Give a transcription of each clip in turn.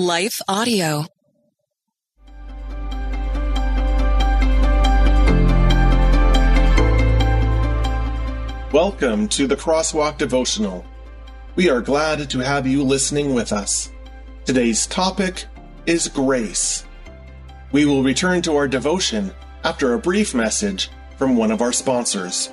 Life Audio. Welcome to the Crosswalk Devotional. We are glad to have you listening with us. Today's topic is grace. We will return to our devotion after a brief message from one of our sponsors.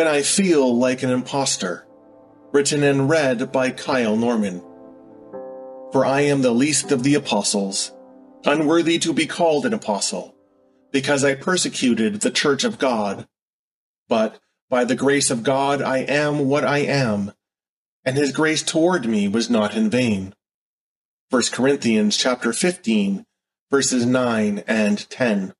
When I Feel Like an Imposter, written and read by Kyle Norman. For I am the least of the apostles, unworthy to be called an apostle, because I persecuted the church of God. But by the grace of God I am what I am, and his grace toward me was not in vain. 1 Corinthians chapter 15, verses 9 and 10.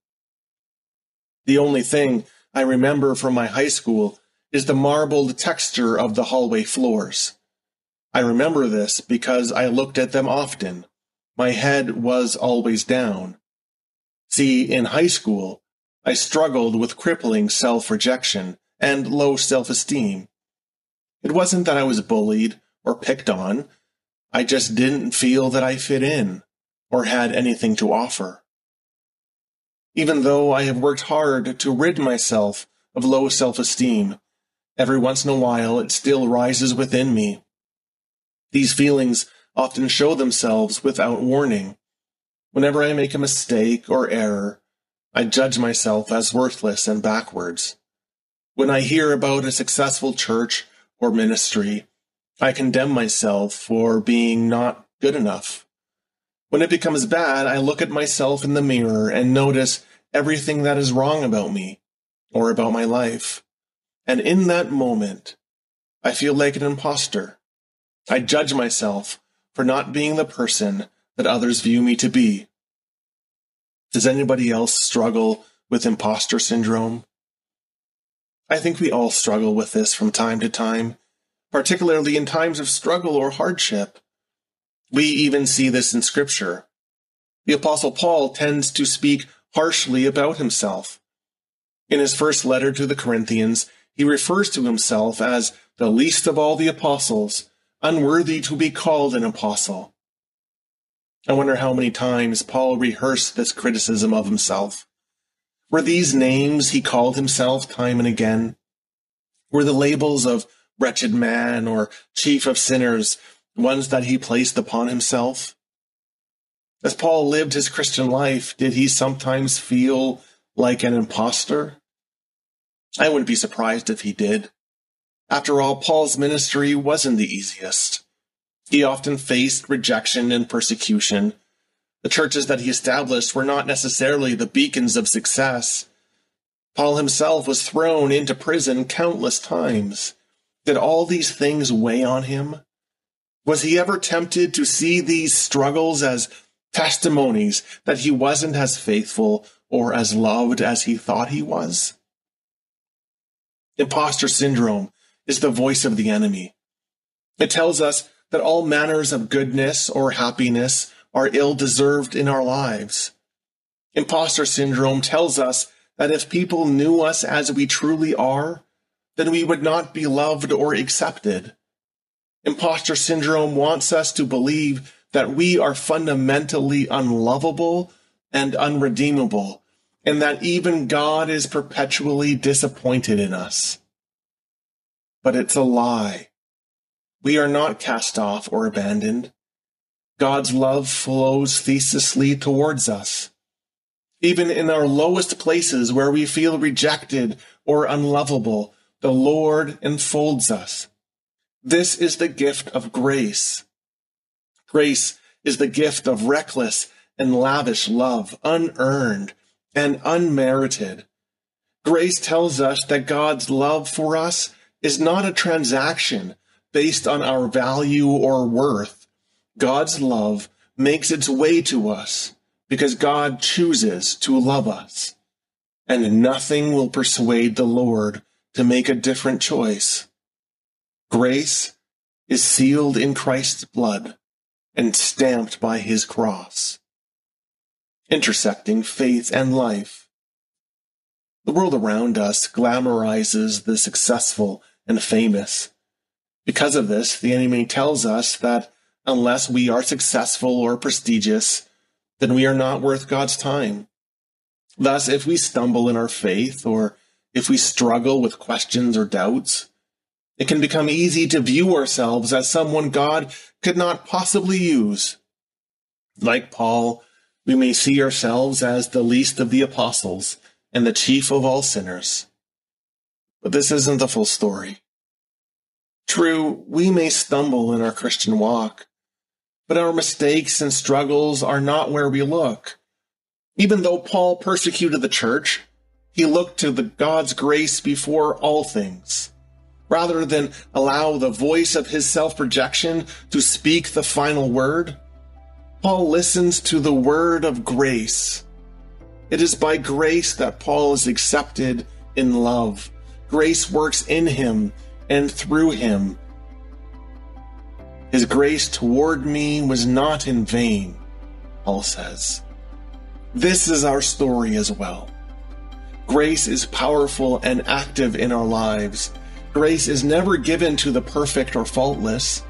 The only thing I remember from my high school is the marbled texture of the hallway floors. I remember this because I looked at them often. My head was always down. See, in high school, I struggled with crippling self rejection and low self esteem. It wasn't that I was bullied or picked on. I just didn't feel that I fit in or had anything to offer. Even though I have worked hard to rid myself of low self esteem, every once in a while it still rises within me. These feelings often show themselves without warning. Whenever I make a mistake or error, I judge myself as worthless and backwards. When I hear about a successful church or ministry, I condemn myself for being not good enough. When it becomes bad, I look at myself in the mirror and notice everything that is wrong about me or about my life. And in that moment, I feel like an imposter. I judge myself for not being the person that others view me to be. Does anybody else struggle with imposter syndrome? I think we all struggle with this from time to time, particularly in times of struggle or hardship. We even see this in Scripture. The Apostle Paul tends to speak harshly about himself. In his first letter to the Corinthians, he refers to himself as the least of all the apostles, unworthy to be called an apostle. I wonder how many times Paul rehearsed this criticism of himself. Were these names he called himself time and again? Were the labels of wretched man or chief of sinners ones that he placed upon himself? As Paul lived his Christian life, did he sometimes feel like an impostor? I wouldn't be surprised if he did. After all, Paul's ministry wasn't the easiest. He often faced rejection and persecution. The churches that he established were not necessarily the beacons of success. Paul himself was thrown into prison countless times. Did all these things weigh on him? Was he ever tempted to see these struggles as testimonies that he wasn't as faithful or as loved as he thought he was? Imposter syndrome is the voice of the enemy. It tells us that all manners of goodness or happiness are ill deserved in our lives. Imposter syndrome tells us that if people knew us as we truly are, then we would not be loved or accepted. Imposter syndrome wants us to believe that we are fundamentally unlovable and unredeemable, and that even God is perpetually disappointed in us. But it's a lie. We are not cast off or abandoned. God's love flows ceaselessly towards us. Even in our lowest places where we feel rejected or unlovable, the Lord enfolds us. This is the gift of grace. Grace is the gift of reckless and lavish love, unearned and unmerited. Grace tells us that God's love for us is not a transaction based on our value or worth. God's love makes its way to us because God chooses to love us. And nothing will persuade the Lord to make a different choice. Grace is sealed in Christ's blood and stamped by his cross, intersecting faith and life. The world around us glamorizes the successful and famous. Because of this, the enemy tells us that unless we are successful or prestigious, then we are not worth God's time. Thus, if we stumble in our faith or if we struggle with questions or doubts, it can become easy to view ourselves as someone God could not possibly use. Like Paul, we may see ourselves as the least of the apostles and the chief of all sinners. But this isn't the full story. True, we may stumble in our Christian walk, but our mistakes and struggles are not where we look. Even though Paul persecuted the church, he looked to the God's grace before all things. Rather than allow the voice of his self projection to speak the final word, Paul listens to the word of grace. It is by grace that Paul is accepted in love. Grace works in him and through him his grace toward me was not in vain, Paul says. This is our story as well. Grace is powerful and active in our lives. Grace is never given to the perfect or faultless.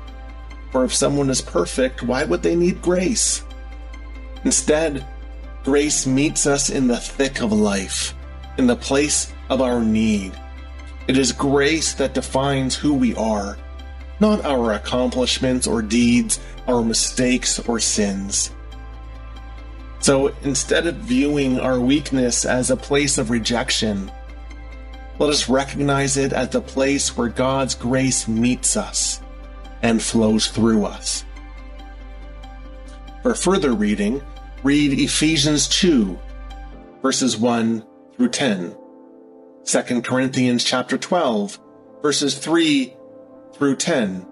For if someone is perfect, why would they need grace? Instead, grace meets us in the thick of life, in the place of our need. It is grace that defines who we are not our accomplishments or deeds, our mistakes or sins. So instead of viewing our weakness as a place of rejection, let us recognize it as the place where God's grace meets us and flows through us. For further reading, read Ephesians 2, verses 1 through 10, 2 Corinthians chapter 12, verses 3 through 10,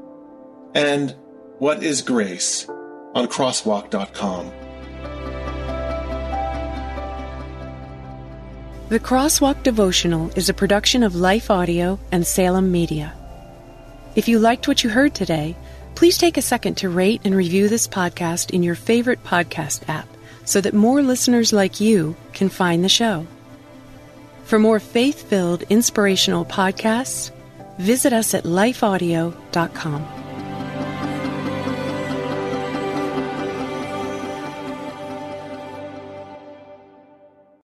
and What is Grace on crosswalk.com. The Crosswalk Devotional is a production of Life Audio and Salem Media. If you liked what you heard today, please take a second to rate and review this podcast in your favorite podcast app so that more listeners like you can find the show. For more faith filled, inspirational podcasts, visit us at lifeaudio.com.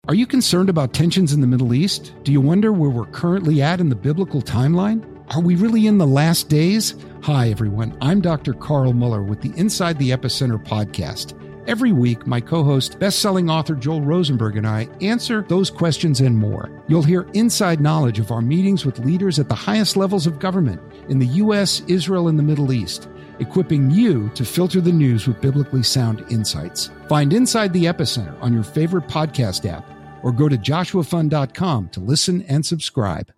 Are you concerned about tensions in the Middle East? Do you wonder where we're currently at in the biblical timeline? Are we really in the last days? Hi, everyone. I'm Dr. Carl Moeller with the Inside the Epicenter podcast. Every week, my co host, best selling author Joel Rosenberg, and I answer those questions and more. You'll hear inside knowledge of our meetings with leaders at the highest levels of government in the U.S., Israel, and the Middle East, equipping you to filter the news with biblically sound insights. Find Inside the Epicenter on your favorite podcast app or go to joshuafund.com to listen and subscribe.